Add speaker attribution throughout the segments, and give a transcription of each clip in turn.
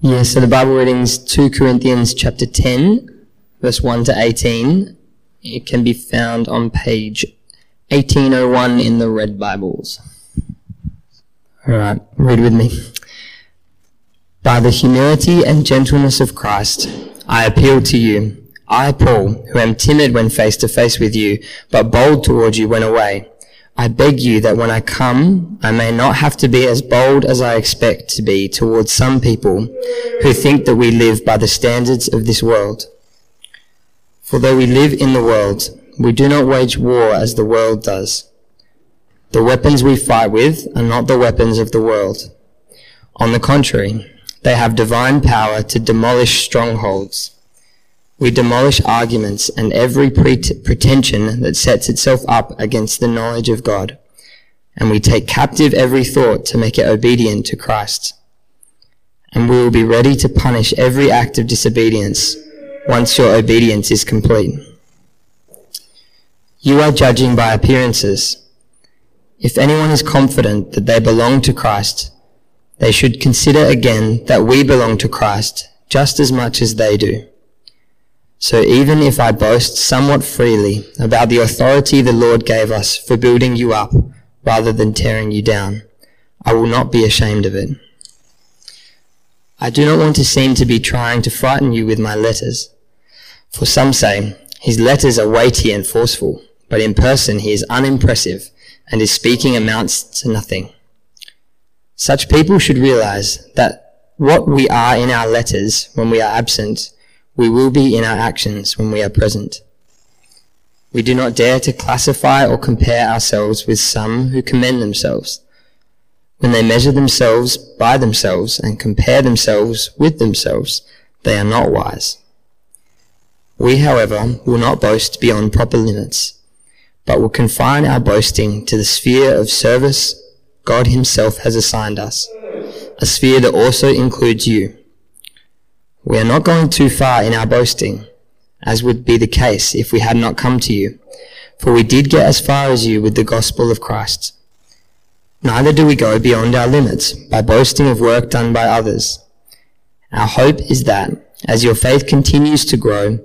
Speaker 1: Yeah, so the Bible readings 2 Corinthians chapter 10, verse 1 to 18. It can be found on page 1801 in the Red Bibles. Alright, read with me. By the humility and gentleness of Christ, I appeal to you. I, Paul, who am timid when face to face with you, but bold towards you when away. I beg you that when I come, I may not have to be as bold as I expect to be towards some people who think that we live by the standards of this world. For though we live in the world, we do not wage war as the world does. The weapons we fight with are not the weapons of the world. On the contrary, they have divine power to demolish strongholds. We demolish arguments and every pretension that sets itself up against the knowledge of God. And we take captive every thought to make it obedient to Christ. And we will be ready to punish every act of disobedience once your obedience is complete. You are judging by appearances. If anyone is confident that they belong to Christ, they should consider again that we belong to Christ just as much as they do. So even if I boast somewhat freely about the authority the Lord gave us for building you up rather than tearing you down, I will not be ashamed of it. I do not want to seem to be trying to frighten you with my letters. For some say, his letters are weighty and forceful, but in person he is unimpressive and his speaking amounts to nothing. Such people should realize that what we are in our letters when we are absent we will be in our actions when we are present. We do not dare to classify or compare ourselves with some who commend themselves. When they measure themselves by themselves and compare themselves with themselves, they are not wise. We, however, will not boast beyond proper limits, but will confine our boasting to the sphere of service God himself has assigned us, a sphere that also includes you. We are not going too far in our boasting, as would be the case if we had not come to you, for we did get as far as you with the gospel of Christ. Neither do we go beyond our limits by boasting of work done by others. Our hope is that, as your faith continues to grow,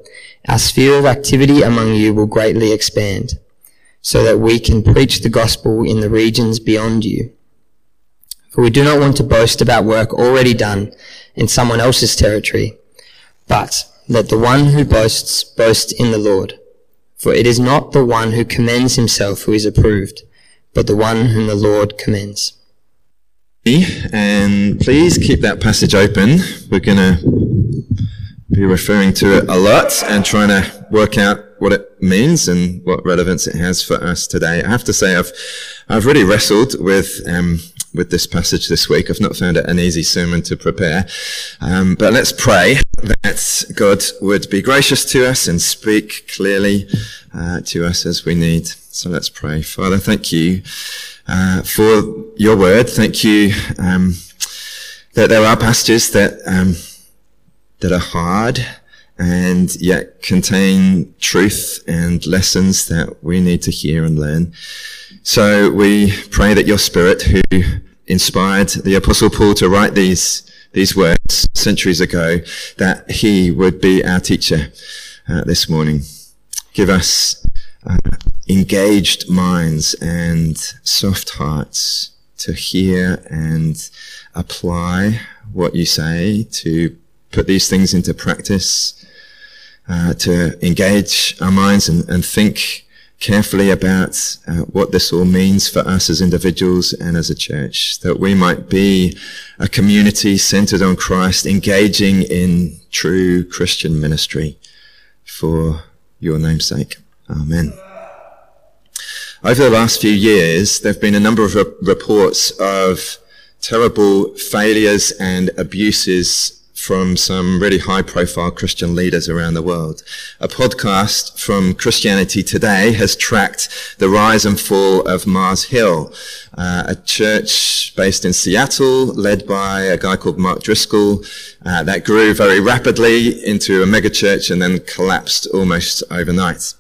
Speaker 1: our sphere of activity among you will greatly expand, so that we can preach the gospel in the regions beyond you. For we do not want to boast about work already done in someone else's territory, but let the one who boasts boast in the Lord. For it is not the one who commends himself who is approved, but the one whom the Lord commends.
Speaker 2: And please keep that passage open. We're going to be referring to it a lot and trying to work out what it means and what relevance it has for us today. I have to say I've I've really wrestled with um, with this passage this week. I've not found it an easy sermon to prepare. Um, but let's pray that God would be gracious to us and speak clearly uh, to us as we need. So let's pray. Father, thank you uh, for your word. Thank you um, that there are passages that um, that are hard and yet contain truth and lessons that we need to hear and learn. So we pray that your spirit who inspired the apostle Paul to write these, these words centuries ago, that he would be our teacher uh, this morning. Give us uh, engaged minds and soft hearts to hear and apply what you say, to put these things into practice, uh, to engage our minds and, and think carefully about uh, what this all means for us as individuals and as a church, that we might be a community centered on Christ, engaging in true Christian ministry for your namesake. Amen. Over the last few years, there have been a number of re- reports of terrible failures and abuses from some really high profile Christian leaders around the world. A podcast from Christianity Today has tracked the rise and fall of Mars Hill, uh, a church based in Seattle led by a guy called Mark Driscoll uh, that grew very rapidly into a megachurch and then collapsed almost overnight.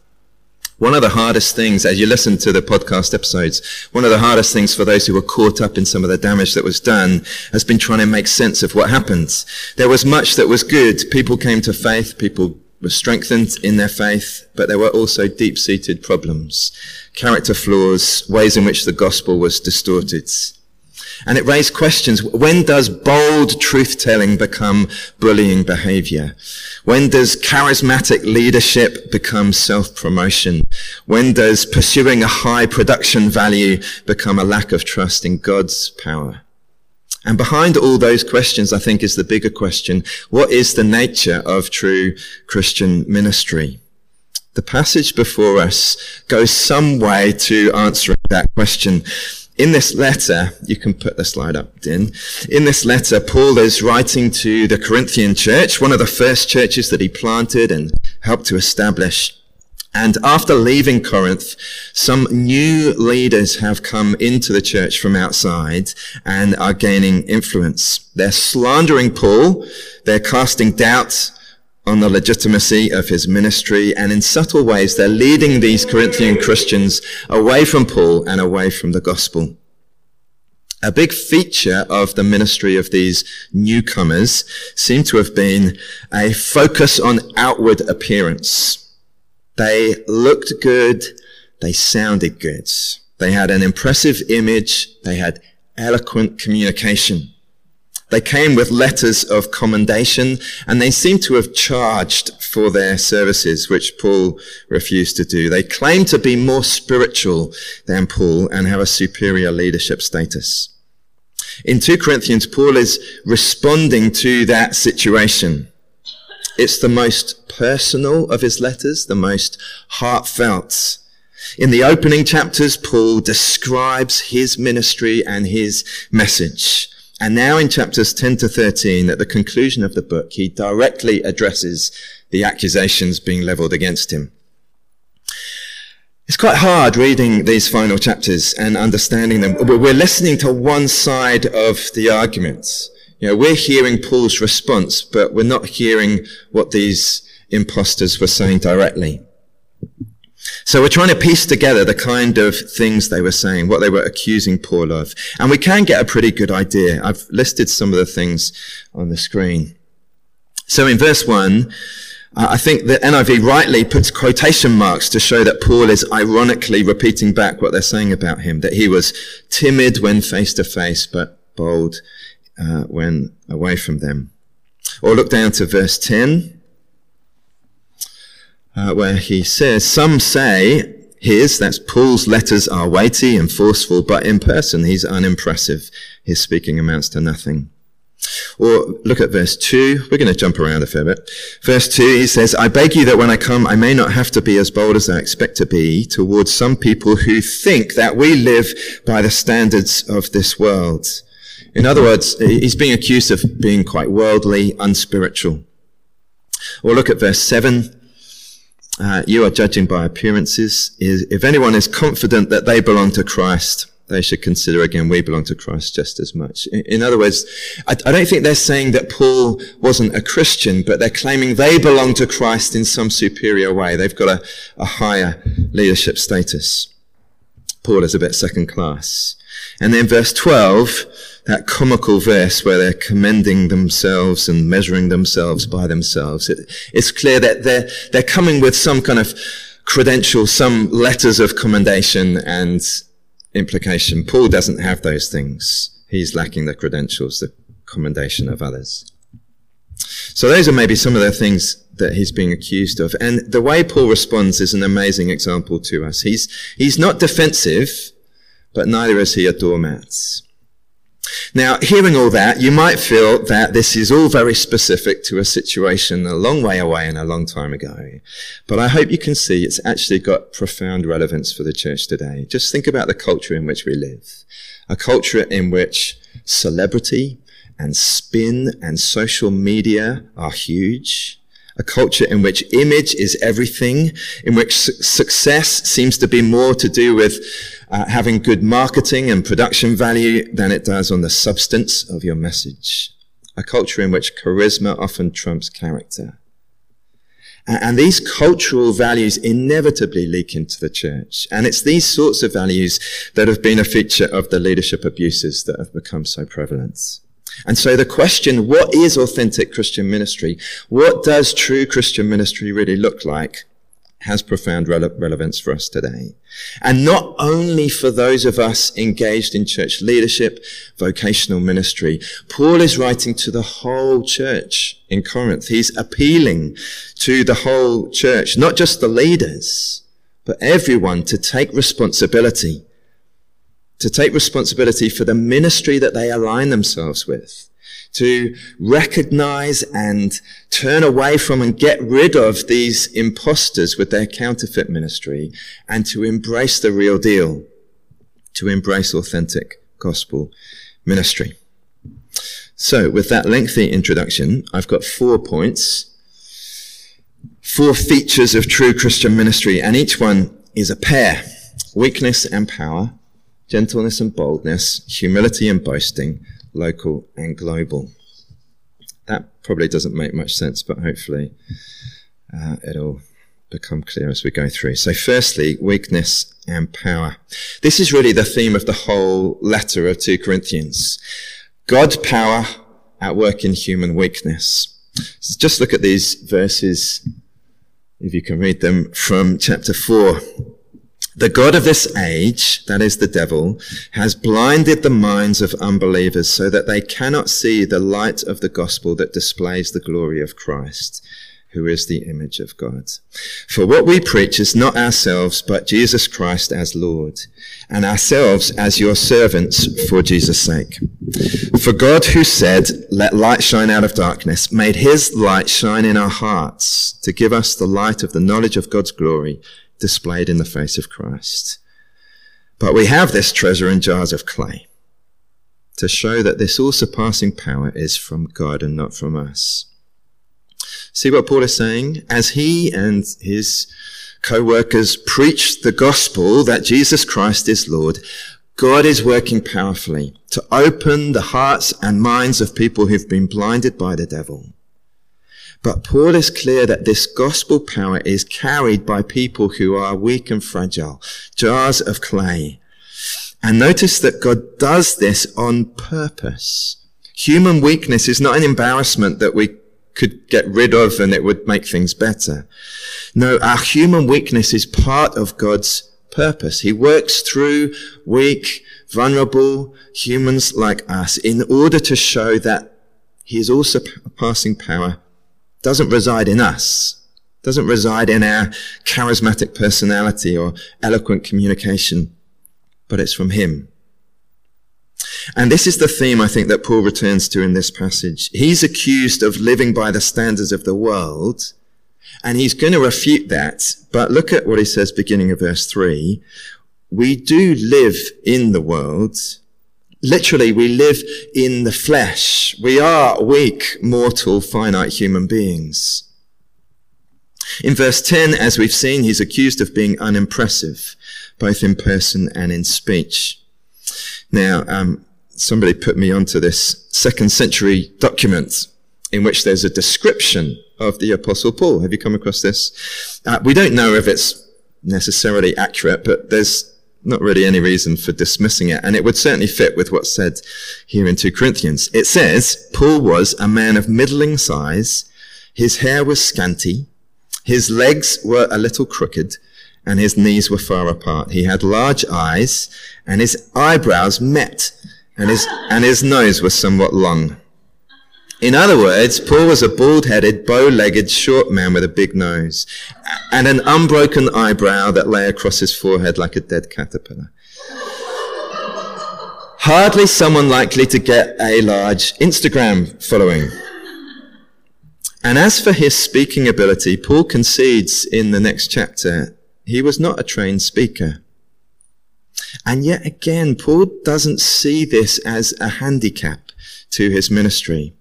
Speaker 2: One of the hardest things, as you listen to the podcast episodes, one of the hardest things for those who were caught up in some of the damage that was done has been trying to make sense of what happened. There was much that was good. People came to faith. People were strengthened in their faith, but there were also deep-seated problems, character flaws, ways in which the gospel was distorted. And it raised questions. When does bold truth-telling become bullying behavior? When does charismatic leadership become self-promotion? When does pursuing a high production value become a lack of trust in God's power? And behind all those questions, I think, is the bigger question. What is the nature of true Christian ministry? The passage before us goes some way to answering that question. In this letter, you can put the slide up, Din. In this letter, Paul is writing to the Corinthian church, one of the first churches that he planted and helped to establish. And after leaving Corinth, some new leaders have come into the church from outside and are gaining influence. They're slandering Paul. They're casting doubt on the legitimacy of his ministry. And in subtle ways, they're leading these Corinthian Christians away from Paul and away from the gospel. A big feature of the ministry of these newcomers seemed to have been a focus on outward appearance. They looked good. They sounded good. They had an impressive image. They had eloquent communication. They came with letters of commendation and they seem to have charged for their services, which Paul refused to do. They claim to be more spiritual than Paul and have a superior leadership status. In 2 Corinthians, Paul is responding to that situation. It's the most personal of his letters, the most heartfelt. In the opening chapters, Paul describes his ministry and his message. And now in chapters 10 to 13, at the conclusion of the book, he directly addresses the accusations being leveled against him. It's quite hard reading these final chapters and understanding them. We're listening to one side of the arguments. You know, we're hearing Paul's response, but we're not hearing what these imposters were saying directly. So we're trying to piece together the kind of things they were saying, what they were accusing Paul of. And we can get a pretty good idea. I've listed some of the things on the screen. So in verse one, uh, I think the NIV rightly puts quotation marks to show that Paul is ironically repeating back what they're saying about him, that he was timid when face to face, but bold uh, when away from them. Or look down to verse 10 uh, where he says, Some say his, that's Paul's letters are weighty and forceful, but in person he's unimpressive. His speaking amounts to nothing. Or look at verse 2. We're going to jump around a fair bit. Verse 2, he says, I beg you that when I come, I may not have to be as bold as I expect to be towards some people who think that we live by the standards of this world. In other words, he's being accused of being quite worldly, unspiritual. Or look at verse 7 uh, you are judging by appearances. If anyone is confident that they belong to Christ, they should consider again, we belong to Christ just as much. In other words, I, I, don't think they're saying that Paul wasn't a Christian, but they're claiming they belong to Christ in some superior way. They've got a, a higher leadership status. Paul is a bit second class. And then verse 12, that comical verse where they're commending themselves and measuring themselves by themselves. It, it's clear that they're, they're coming with some kind of credentials, some letters of commendation and implication. Paul doesn't have those things. He's lacking the credentials, the commendation of others. So those are maybe some of the things that he's being accused of. And the way Paul responds is an amazing example to us. He's, he's not defensive, but neither is he a doormat. Now, hearing all that, you might feel that this is all very specific to a situation a long way away and a long time ago. But I hope you can see it's actually got profound relevance for the church today. Just think about the culture in which we live. A culture in which celebrity and spin and social media are huge a culture in which image is everything, in which su- success seems to be more to do with uh, having good marketing and production value than it does on the substance of your message. A culture in which charisma often trumps character. And these cultural values inevitably leak into the church. And it's these sorts of values that have been a feature of the leadership abuses that have become so prevalent. And so the question, what is authentic Christian ministry? What does true Christian ministry really look like? has profound rele- relevance for us today. And not only for those of us engaged in church leadership, vocational ministry. Paul is writing to the whole church in Corinth. He's appealing to the whole church, not just the leaders, but everyone to take responsibility, to take responsibility for the ministry that they align themselves with to recognize and turn away from and get rid of these imposters with their counterfeit ministry and to embrace the real deal, to embrace authentic gospel ministry. So with that lengthy introduction, I've got four points, four features of true Christian ministry, and each one is a pair, weakness and power, gentleness and boldness, humility and boasting, local and global. That probably doesn't make much sense, but hopefully uh, it'll become clear as we go through. So firstly, weakness and power. This is really the theme of the whole letter of 2 Corinthians. God's power at work in human weakness. So just look at these verses, if you can read them, from chapter 4. The God of this age, that is the devil, has blinded the minds of unbelievers so that they cannot see the light of the gospel that displays the glory of Christ, who is the image of God. For what we preach is not ourselves, but Jesus Christ as Lord, and ourselves as your servants for Jesus' sake. For God who said, let light shine out of darkness, made his light shine in our hearts to give us the light of the knowledge of God's glory displayed in the face of Christ. But we have this treasure in jars of clay to show that this all surpassing power is from God and not from us. See what Paul is saying? As he and his co-workers preach the gospel that Jesus Christ is Lord, God is working powerfully to open the hearts and minds of people who've been blinded by the devil but Paul is clear that this gospel power is carried by people who are weak and fragile, jars of clay. And notice that God does this on purpose. Human weakness is not an embarrassment that we could get rid of and it would make things better. No, our human weakness is part of God's purpose. He works through weak, vulnerable humans like us in order to show that he is also passing power doesn't reside in us, doesn't reside in our charismatic personality or eloquent communication, but it's from Him. And this is the theme I think that Paul returns to in this passage. He's accused of living by the standards of the world, and he's going to refute that. But look at what he says beginning of verse three. We do live in the world, Literally, we live in the flesh. We are weak, mortal, finite human beings. In verse 10, as we've seen, he's accused of being unimpressive, both in person and in speech. Now, um, somebody put me onto this second century document in which there's a description of the apostle Paul. Have you come across this? Uh, we don't know if it's necessarily accurate, but there's not really any reason for dismissing it. And it would certainly fit with what's said here in 2 Corinthians. It says, Paul was a man of middling size. His hair was scanty. His legs were a little crooked and his knees were far apart. He had large eyes and his eyebrows met and his, and his nose was somewhat long. In other words, Paul was a bald-headed, bow-legged, short man with a big nose and an unbroken eyebrow that lay across his forehead like a dead caterpillar. Hardly someone likely to get a large Instagram following. And as for his speaking ability, Paul concedes in the next chapter, he was not a trained speaker. And yet again, Paul doesn't see this as a handicap to his ministry.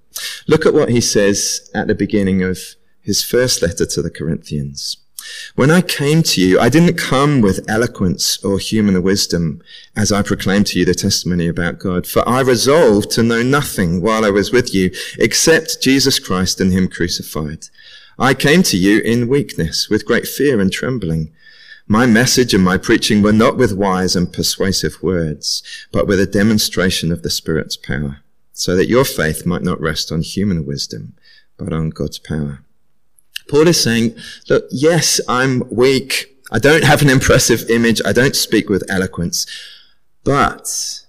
Speaker 2: Look at what he says at the beginning of his first letter to the Corinthians. When I came to you, I didn't come with eloquence or human wisdom as I proclaimed to you the testimony about God, for I resolved to know nothing while I was with you except Jesus Christ and him crucified. I came to you in weakness, with great fear and trembling. My message and my preaching were not with wise and persuasive words, but with a demonstration of the Spirit's power, so that your faith might not rest on human wisdom, but on God's power. Paul is saying, look, yes, I'm weak. I don't have an impressive image. I don't speak with eloquence, but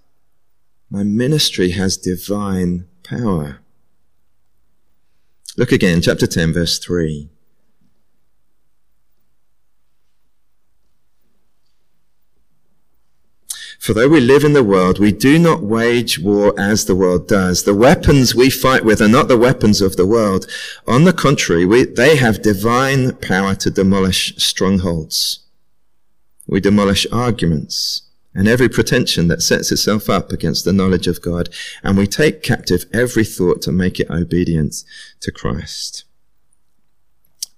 Speaker 2: my ministry has divine power. Look again, chapter 10, verse 3. For though we live in the world, we do not wage war as the world does. The weapons we fight with are not the weapons of the world. On the contrary, we, they have divine power to demolish strongholds. We demolish arguments and every pretension that sets itself up against the knowledge of God, and we take captive every thought to make it obedient to Christ.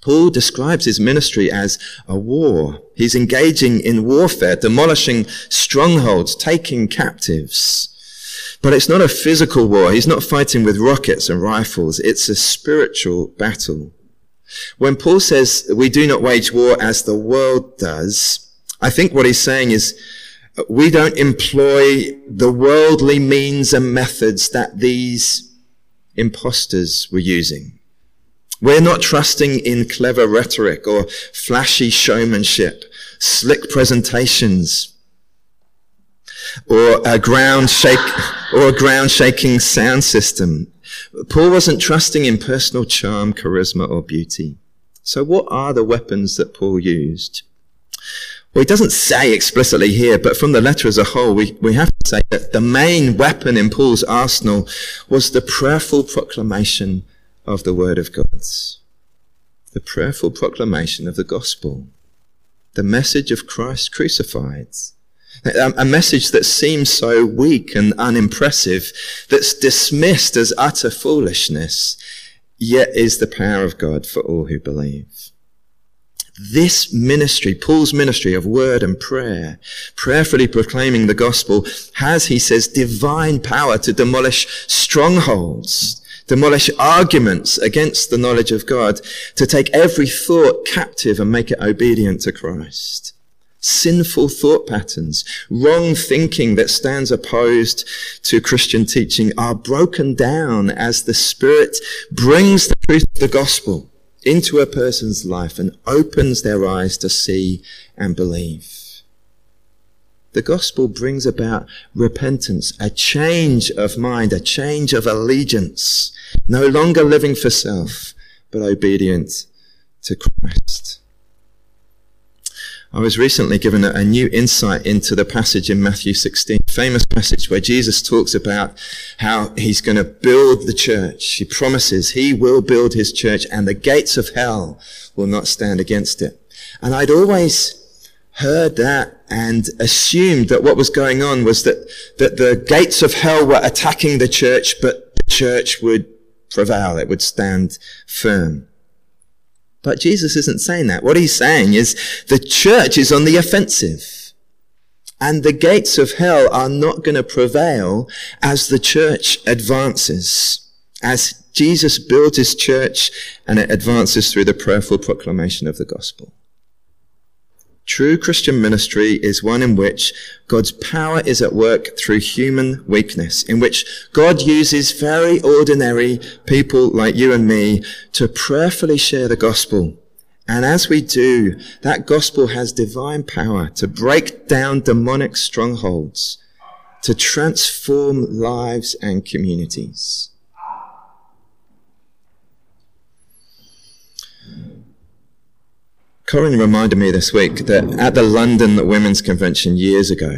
Speaker 2: Paul describes his ministry as a war. He's engaging in warfare, demolishing strongholds, taking captives. But it's not a physical war. He's not fighting with rockets and rifles. It's a spiritual battle. When Paul says we do not wage war as the world does, I think what he's saying is we don't employ the worldly means and methods that these impostors were using. We're not trusting in clever rhetoric or flashy showmanship, slick presentations, or a ground shake, or a ground shaking sound system. Paul wasn't trusting in personal charm, charisma, or beauty. So what are the weapons that Paul used? Well, he doesn't say explicitly here, but from the letter as a whole, we, we have to say that the main weapon in Paul's arsenal was the prayerful proclamation of the Word of God, the prayerful proclamation of the gospel, the message of Christ crucified, a message that seems so weak and unimpressive, that's dismissed as utter foolishness, yet is the power of God for all who believe. This ministry, Paul's ministry of word and prayer, prayerfully proclaiming the gospel, has, he says, divine power to demolish strongholds, demolish arguments against the knowledge of God, to take every thought captive and make it obedient to Christ. Sinful thought patterns, wrong thinking that stands opposed to Christian teaching are broken down as the Spirit brings the truth of the gospel into a person's life and opens their eyes to see and believe. The gospel brings about repentance, a change of mind, a change of allegiance, no longer living for self, but obedient to Christ. I was recently given a, new insight into the passage in Matthew 16, famous passage where Jesus talks about how he's going to build the church. He promises he will build his church and the gates of hell will not stand against it. And I'd always heard that and assumed that what was going on was that, that the gates of hell were attacking the church, but the church would prevail. It would stand firm. But Jesus isn't saying that. What he's saying is the church is on the offensive. And the gates of hell are not going to prevail as the church advances, as Jesus builds his church and it advances through the prayerful proclamation of the gospel. True Christian ministry is one in which God's power is at work through human weakness, in which God uses very ordinary people like you and me to prayerfully share the gospel. And as we do, that gospel has divine power to break down demonic strongholds, to transform lives and communities. Corinne reminded me this week that at the London Women's Convention years ago,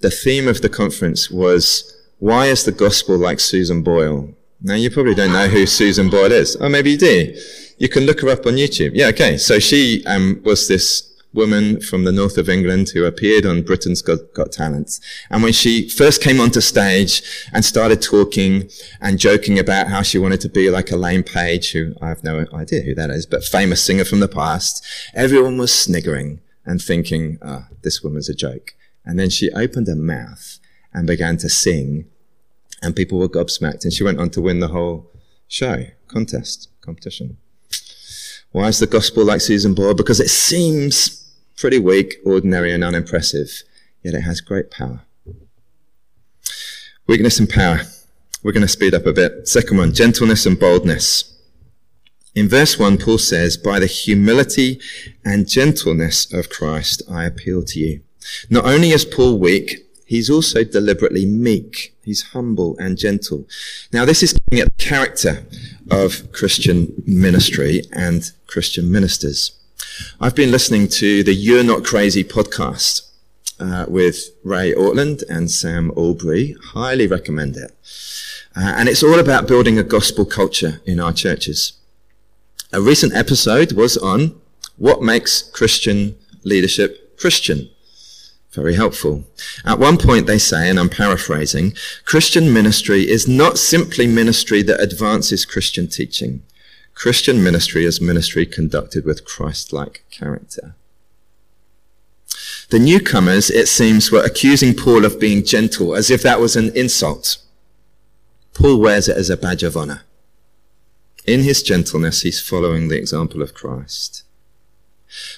Speaker 2: the theme of the conference was, why is the gospel like Susan Boyle? Now you probably don't know who Susan Boyle is. Oh, maybe you do. You can look her up on YouTube. Yeah, okay. So she um, was this woman from the north of England who appeared on Britain's Got, Got Talent. And when she first came onto stage and started talking and joking about how she wanted to be like Elaine Paige, who I have no idea who that is, but famous singer from the past, everyone was sniggering and thinking, oh, this woman's a joke. And then she opened her mouth and began to sing and people were gobsmacked and she went on to win the whole show, contest, competition. Why is the gospel like Susan Boyle? Because it seems pretty weak, ordinary, and unimpressive, yet it has great power. Weakness and power. We're going to speed up a bit. Second one, gentleness and boldness. In verse 1, Paul says, By the humility and gentleness of Christ, I appeal to you. Not only is Paul weak, he's also deliberately meek. He's humble and gentle. Now, this is getting at the character of Christian ministry and Christian ministers. I've been listening to the You're Not Crazy podcast uh, with Ray Ortlund and Sam Allberry. Highly recommend it. Uh, and it's all about building a gospel culture in our churches. A recent episode was on what makes Christian leadership Christian. Very helpful. At one point they say, and I'm paraphrasing, Christian ministry is not simply ministry that advances Christian teaching. Christian ministry is ministry conducted with Christ-like character. The newcomers, it seems, were accusing Paul of being gentle, as if that was an insult. Paul wears it as a badge of honor. In his gentleness, he's following the example of Christ.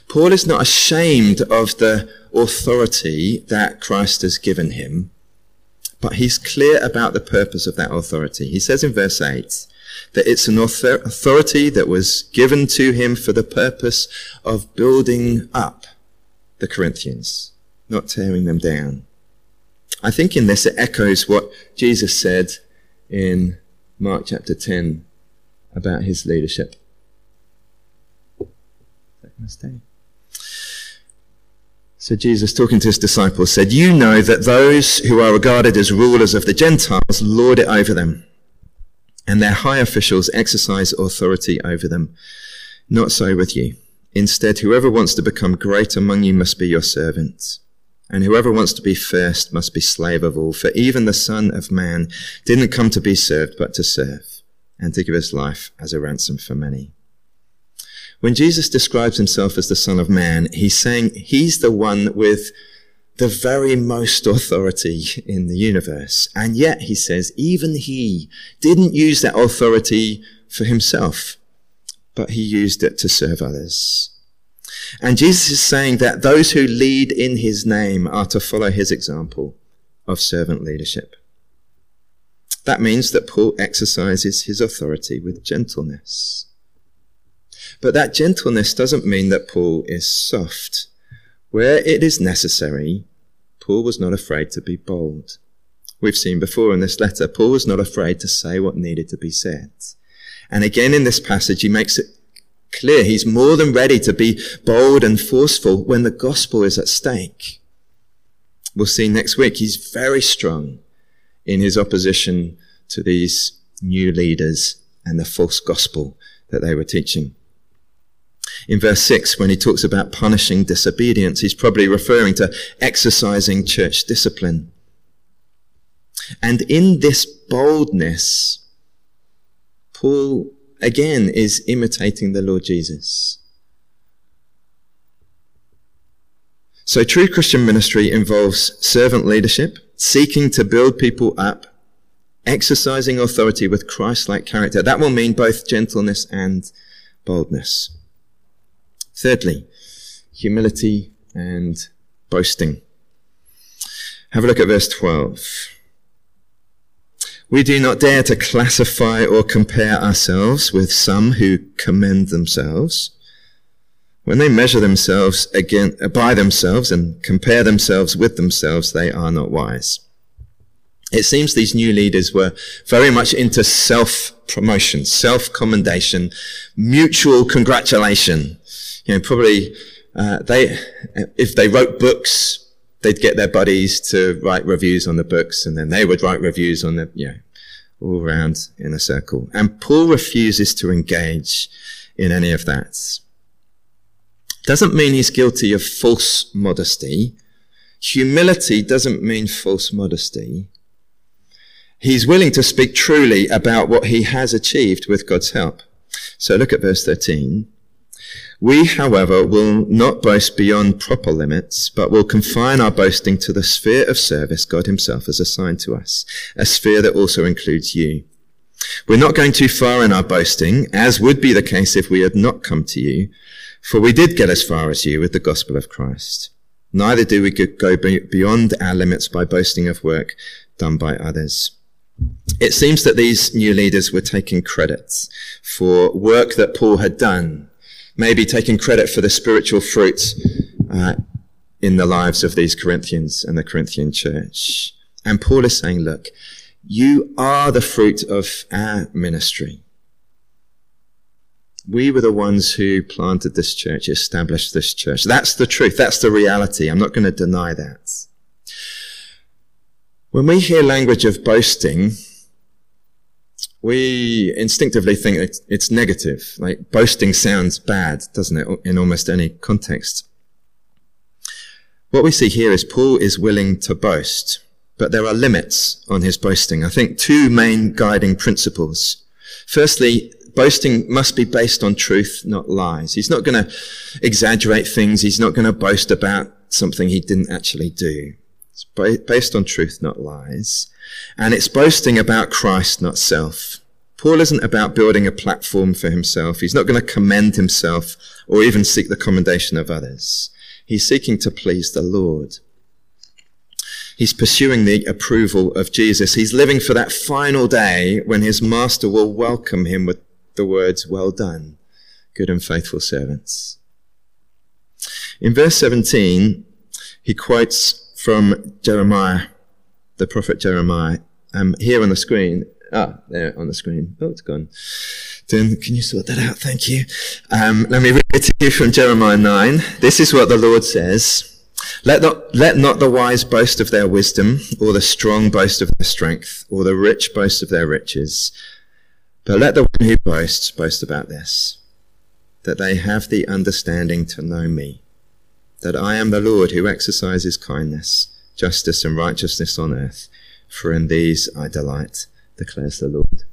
Speaker 2: Paul is not ashamed of the authority that Christ has given him, but he's clear about the purpose of that authority. He says in verse 8 that it's an authority that was given to him for the purpose of building up the Corinthians, not tearing them down. I think in this it echoes what Jesus said in Mark chapter 10 about his leadership. So Jesus, talking to his disciples, said, You know that those who are regarded as rulers of the Gentiles lord it over them, and their high officials exercise authority over them. Not so with you. Instead, whoever wants to become great among you must be your servant. And whoever wants to be first must be slave of all. For even the Son of Man didn't come to be served, but to serve and to give his life as a ransom for many. When Jesus describes himself as the Son of Man, he's saying he's the one with the very most authority in the universe. And yet, he says, even he didn't use that authority for himself, but he used it to serve others. And Jesus is saying that those who lead in his name are to follow his example of servant leadership. That means that Paul exercises his authority with gentleness. But that gentleness doesn't mean that Paul is soft. Where it is necessary, Paul was not afraid to be bold. We've seen before in this letter, Paul was not afraid to say what needed to be said. And again in this passage, he makes it clear he's more than ready to be bold and forceful when the gospel is at stake. We'll see next week, he's very strong in his opposition to these new leaders and the false gospel that they were teaching. In verse 6, when he talks about punishing disobedience, he's probably referring to exercising church discipline. And in this boldness, Paul again is imitating the Lord Jesus. So true Christian ministry involves servant leadership, seeking to build people up, exercising authority with Christ-like character. That will mean both gentleness and boldness. Thirdly, humility and boasting. Have a look at verse 12. We do not dare to classify or compare ourselves with some who commend themselves. When they measure themselves again, by themselves and compare themselves with themselves, they are not wise. It seems these new leaders were very much into self-promotion, self-commendation, mutual congratulation. You know, probably, uh, they, if they wrote books, they'd get their buddies to write reviews on the books and then they would write reviews on the, you know, all around in a circle. And Paul refuses to engage in any of that. Doesn't mean he's guilty of false modesty. Humility doesn't mean false modesty. He's willing to speak truly about what he has achieved with God's help. So look at verse 13. We, however, will not boast beyond proper limits, but will confine our boasting to the sphere of service God himself has assigned to us, a sphere that also includes you. We're not going too far in our boasting, as would be the case if we had not come to you, for we did get as far as you with the gospel of Christ. Neither do we go beyond our limits by boasting of work done by others. It seems that these new leaders were taking credit for work that Paul had done, maybe taking credit for the spiritual fruits uh, in the lives of these Corinthians and the Corinthian church. And Paul is saying, look, you are the fruit of our ministry. We were the ones who planted this church, established this church. That's the truth. That's the reality. I'm not going to deny that. When we hear language of boasting, we instinctively think it's, negative. Like boasting sounds bad, doesn't it, in almost any context. What we see here is Paul is willing to boast, but there are limits on his boasting. I think two main guiding principles. Firstly, boasting must be based on truth, not lies. He's not going to exaggerate things. He's not going to boast about something he didn't actually do. It's based on truth, not lies. And it's boasting about Christ, not self. Paul isn't about building a platform for himself. He's not going to commend himself or even seek the commendation of others. He's seeking to please the Lord. He's pursuing the approval of Jesus. He's living for that final day when his master will welcome him with the words, well done, good and faithful servants. In verse 17, he quotes from Jeremiah, the prophet Jeremiah. Um, here on the screen. Ah, there on the screen. Oh, it's gone. Then can you sort that out? Thank you. Um, let me read it to you from Jeremiah 9. This is what the Lord says. Let not, let not the wise boast of their wisdom, or the strong boast of their strength, or the rich boast of their riches. But let the one who boasts boast about this, that they have the understanding to know me, that I am the Lord who exercises kindness, justice, and righteousness on earth, for in these I delight, declares the Lord.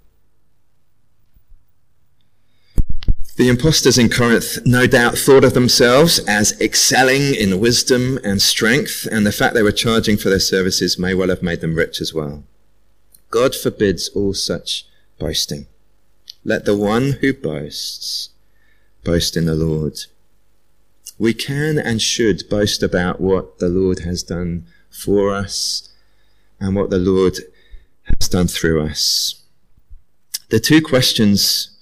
Speaker 2: The impostors in Corinth no doubt thought of themselves as excelling in wisdom and strength, and the fact they were charging for their services may well have made them rich as well. God forbids all such boasting. Let the one who boasts boast in the Lord we can and should boast about what the Lord has done for us and what the Lord has done through us. The two questions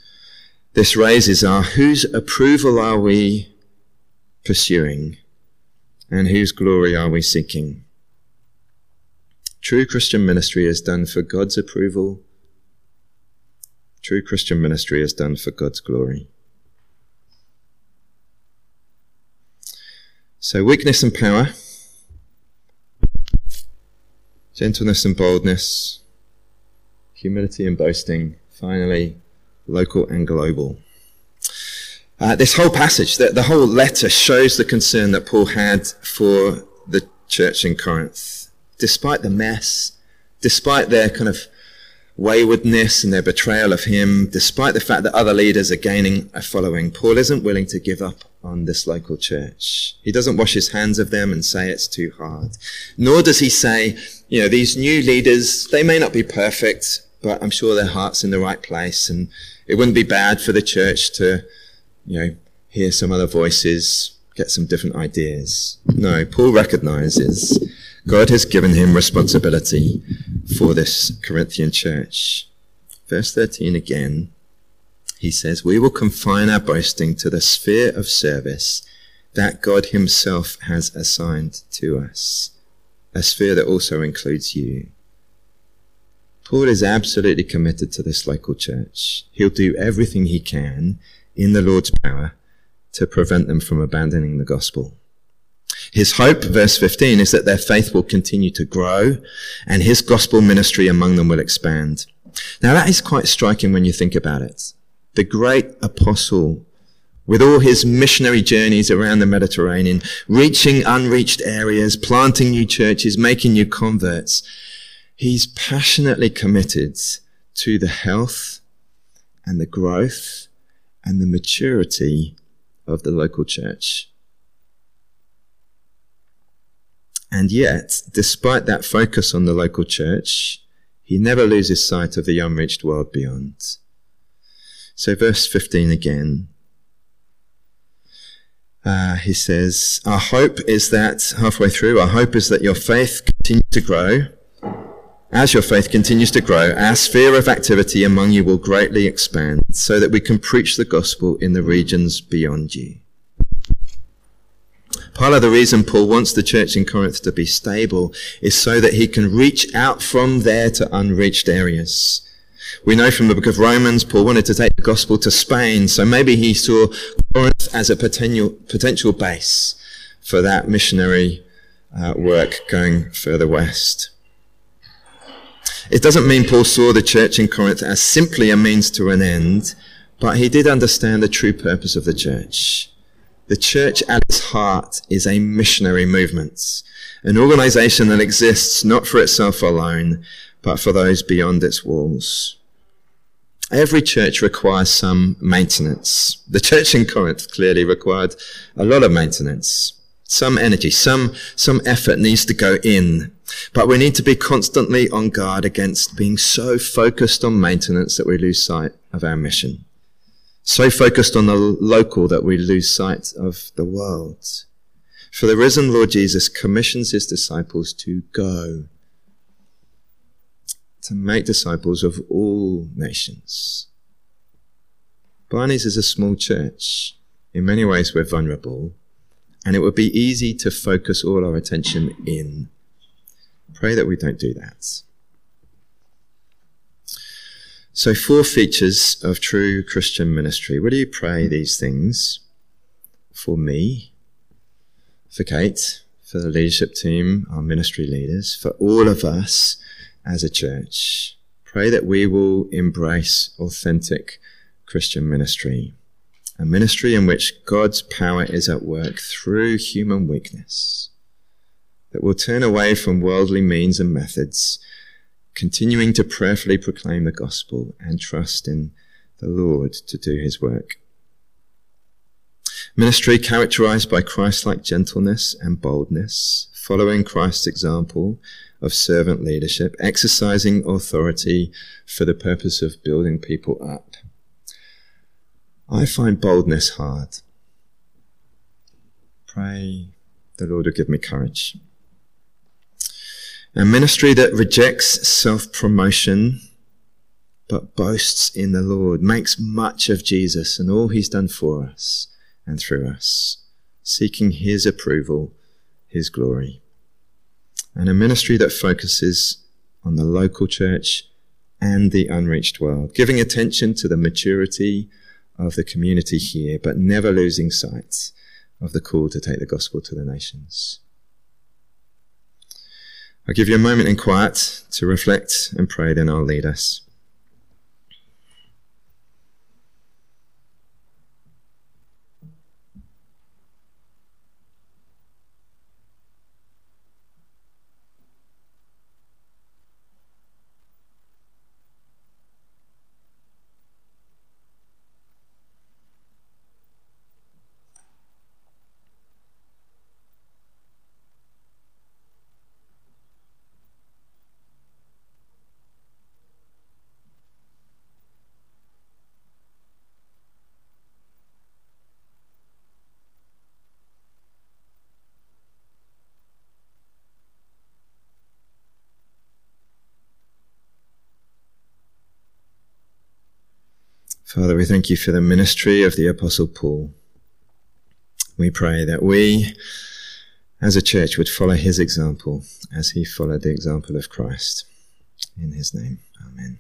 Speaker 2: this raises are whose approval are we pursuing and whose glory are we seeking? True Christian ministry is done for God's approval. True Christian ministry is done for God's glory. So weakness and power, gentleness and boldness, humility and boasting, finally, local and global. Uh, this whole passage, the, the whole letter shows the concern that Paul had for the church in Corinth. Despite the mess, despite their kind of waywardness and their betrayal of him, despite the fact that other leaders are gaining a following, Paul isn't willing to give up on this local church. He doesn't wash his hands of them and say it's too hard. Nor does he say, you know, these new leaders, they may not be perfect, but I'm sure their heart's in the right place and it wouldn't be bad for the church to, you know, hear some other voices, get some different ideas. No, Paul recognizes God has given him responsibility for this Corinthian church. Verse 13 again he says, we will confine our boasting to the sphere of service that God himself has assigned to us, a sphere that also includes you. Paul is absolutely committed to this local church. He'll do everything he can in the Lord's power to prevent them from abandoning the gospel. His hope, verse 15, is that their faith will continue to grow and his gospel ministry among them will expand. Now that is quite striking when you think about it the great apostle, with all his missionary journeys around the Mediterranean, reaching unreached areas, planting new churches, making new converts, he's passionately committed to the health and the growth and the maturity of the local church. And yet, despite that focus on the local church, He never loses sight of the unreached world beyond. So verse 15 again. Uh, he says, Our hope is that, halfway through, our hope is that your faith continues to grow. As your faith continues to grow, our sphere of activity among you will greatly expand so that we can preach the gospel in the regions beyond you. Part of the reason Paul wants the church in Corinth to be stable is so that he can reach out from there to unreached areas. We know from the book of Romans, Paul wanted to take the gospel to Spain, so maybe he saw Corinth as a potential, potential base for that missionary uh, work going further west. It doesn't mean Paul saw the church in Corinth as simply a means to an end, but he did understand the true purpose of the church. The church at its heart is a missionary movement, an organization that exists not for itself alone, but for those beyond its walls. Every church requires some maintenance. The church in Corinth clearly required a lot of maintenance. Some energy, some, some effort needs to go in. But we need to be constantly on guard against being so focused on maintenance that we lose sight of our mission so focused on the local that we lose sight of the world. For the risen Lord Jesus commissions his disciples to go, to make disciples of all nations. Barney's is a small church. In many ways, we're vulnerable, and it would be easy to focus all our attention in. Pray that we don't do that. So, four features of true Christian ministry. Would you pray these things for me, for Kate, for the leadership team, our ministry leaders, for all of us as a church? Pray that we will embrace authentic Christian ministry, a ministry in which God's power is at work through human weakness, that will turn away from worldly means and methods continuing to prayerfully proclaim the gospel and trust in the Lord to do his work. Ministry characterized by Christ-like gentleness and boldness, following Christ's example of servant leadership, exercising authority for the purpose of building people up. I find boldness hard. Pray the Lord will give me courage. A ministry that rejects self-promotion but boasts in the Lord, makes much of Jesus and all he's done for us and through us, seeking his approval, his glory. And a ministry that focuses on the local church and the unreached world, giving attention to the maturity of the community here, but never losing sight of the call to take the gospel to the nations. I'll give you a moment in quiet to reflect and pray, then I'll lead us. Father, we thank you for the ministry of the Apostle Paul. We pray that we, as a church, would follow his example as he followed the example of Christ. In his name, amen.